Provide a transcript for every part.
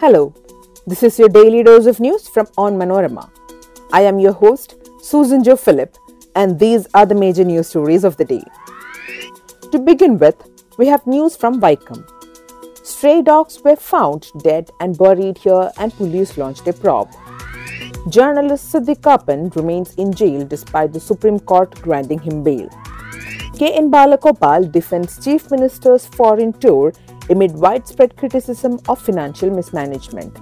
Hello, this is your daily dose of news from Onmanorama. I am your host, Susan Jo Philip, and these are the major news stories of the day. To begin with, we have news from Vaikom. Stray dogs were found dead and buried here, and police launched a probe. Journalist Siddique Kappan remains in jail despite the Supreme Court granting him bail. K.N. Balagopal defends Chief Minister's foreign tour amid widespread criticism of financial mismanagement.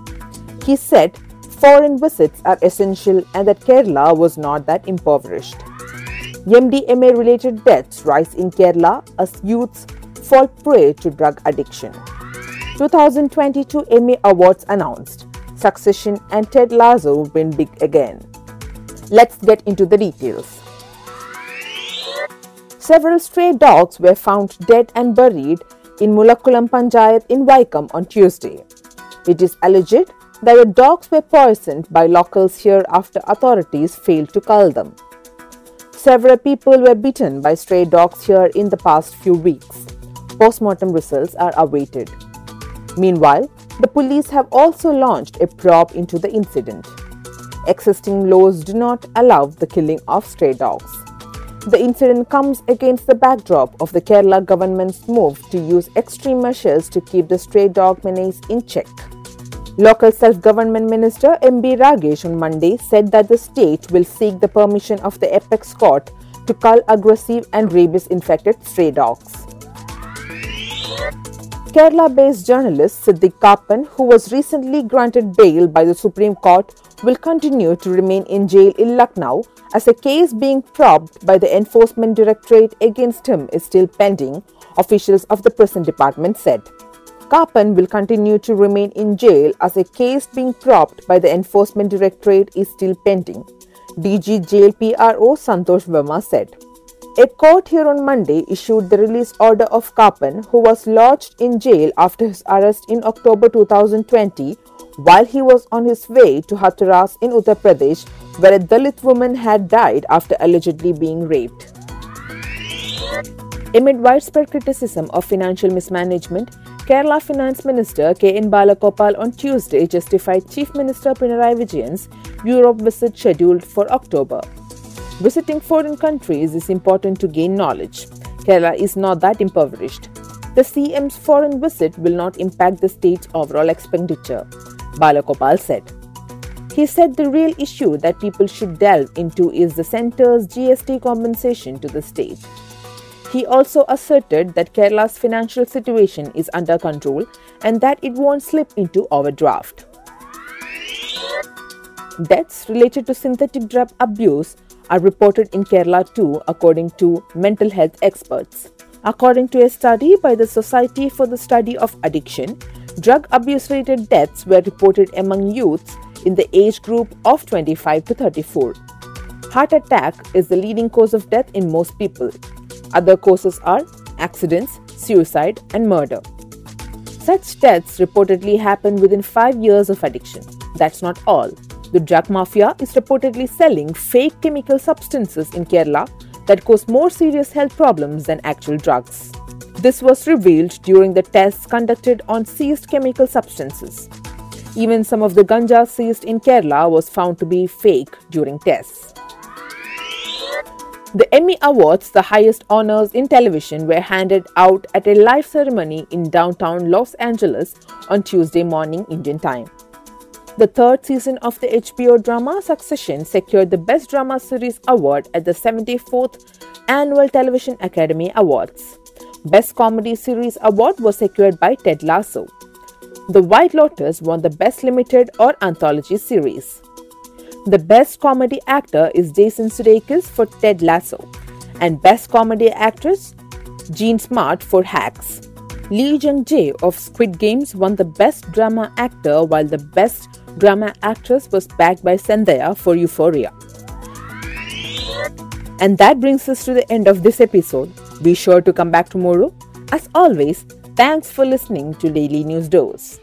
He said foreign visits are essential and that Kerala was not that impoverished. MDMA related deaths rise in Kerala as youths fall prey to drug addiction. 2022 Emmy Awards announced. Succession and Ted Lasso win big again. Let's get into the details. Several stray dogs were found dead and buried in Mulakkulam Panchayat in Vaikom on Tuesday. It is alleged that the dogs were poisoned by locals here after authorities failed to cull them. Several people were bitten by stray dogs here in the past few weeks. Postmortem results are awaited. Meanwhile, the police have also launched a probe into the incident. Existing laws do not allow the killing of stray dogs. The incident comes against the backdrop of the Kerala government's move to use extreme measures to keep the stray dog menace in check. Local Self Government Minister MB Rajesh on Monday said that the state will seek the permission of the apex court to cull aggressive and rabies infected stray dogs. Kerala based journalist Siddique Kappan, who was recently granted bail by the Supreme Court, will continue to remain in jail in Lucknow as a case being probed by the Enforcement Directorate against him is still pending, officials of the prison department said. Kappan will continue to remain in jail as a case being probed by the Enforcement Directorate is still pending, DG Jail PRO Santosh Verma said. A court here on Monday issued the release order of Kappan, who was lodged in jail after his arrest in October 2020 while he was on his way to Hathras in Uttar Pradesh, where a Dalit woman had died after allegedly being raped. Amid widespread criticism of financial mismanagement, Kerala Finance Minister K.N. Balagopal on Tuesday justified Chief Minister Pinarayi Vijayan's Europe visit scheduled for October. Visiting foreign countries is important to gain knowledge. Kerala is not that impoverished. The CM's foreign visit will not impact the state's overall expenditure. Balagopal said. He said the real issue that people should delve into is the centre's GST compensation to the state. He also asserted that Kerala's financial situation is under control and that it won't slip into overdraft. Deaths related to synthetic drug abuse are reported in Kerala too, according to mental health experts. According to a study by the Society for the Study of Addiction, Drug abuse related deaths were reported among youths in the age group of 25 to 34. Heart attack is the leading cause of death in most people. Other causes are accidents, suicide, and murder. Such deaths reportedly happen within 5 years of addiction. That's not all. The drug mafia is reportedly selling fake chemical substances in Kerala that cause more serious health problems than actual drugs. This was revealed during the tests conducted on seized chemical substances. Even some of the ganja seized in Kerala was found to be fake during tests. The Emmy Awards, the highest honors in television, were handed out at a live ceremony in downtown Los Angeles on Tuesday morning Indian time. The third season of the HBO drama Succession secured the Best Drama Series award at the 74th Annual Television Academy Awards. Best Comedy Series award was secured by Ted Lasso. The White Lotus won the Best Limited or Anthology Series. The Best Comedy Actor is Jason Sudeikis for Ted Lasso, and Best Comedy Actress Jean Smart for Hacks. Lee Jung Jae of Squid Games won the Best Drama Actor, while the Best Drama Actress was backed by Zendaya for Euphoria. And that brings us to the end of this episode. Be sure to come back tomorrow. As always, thanks for listening to Daily News Dose.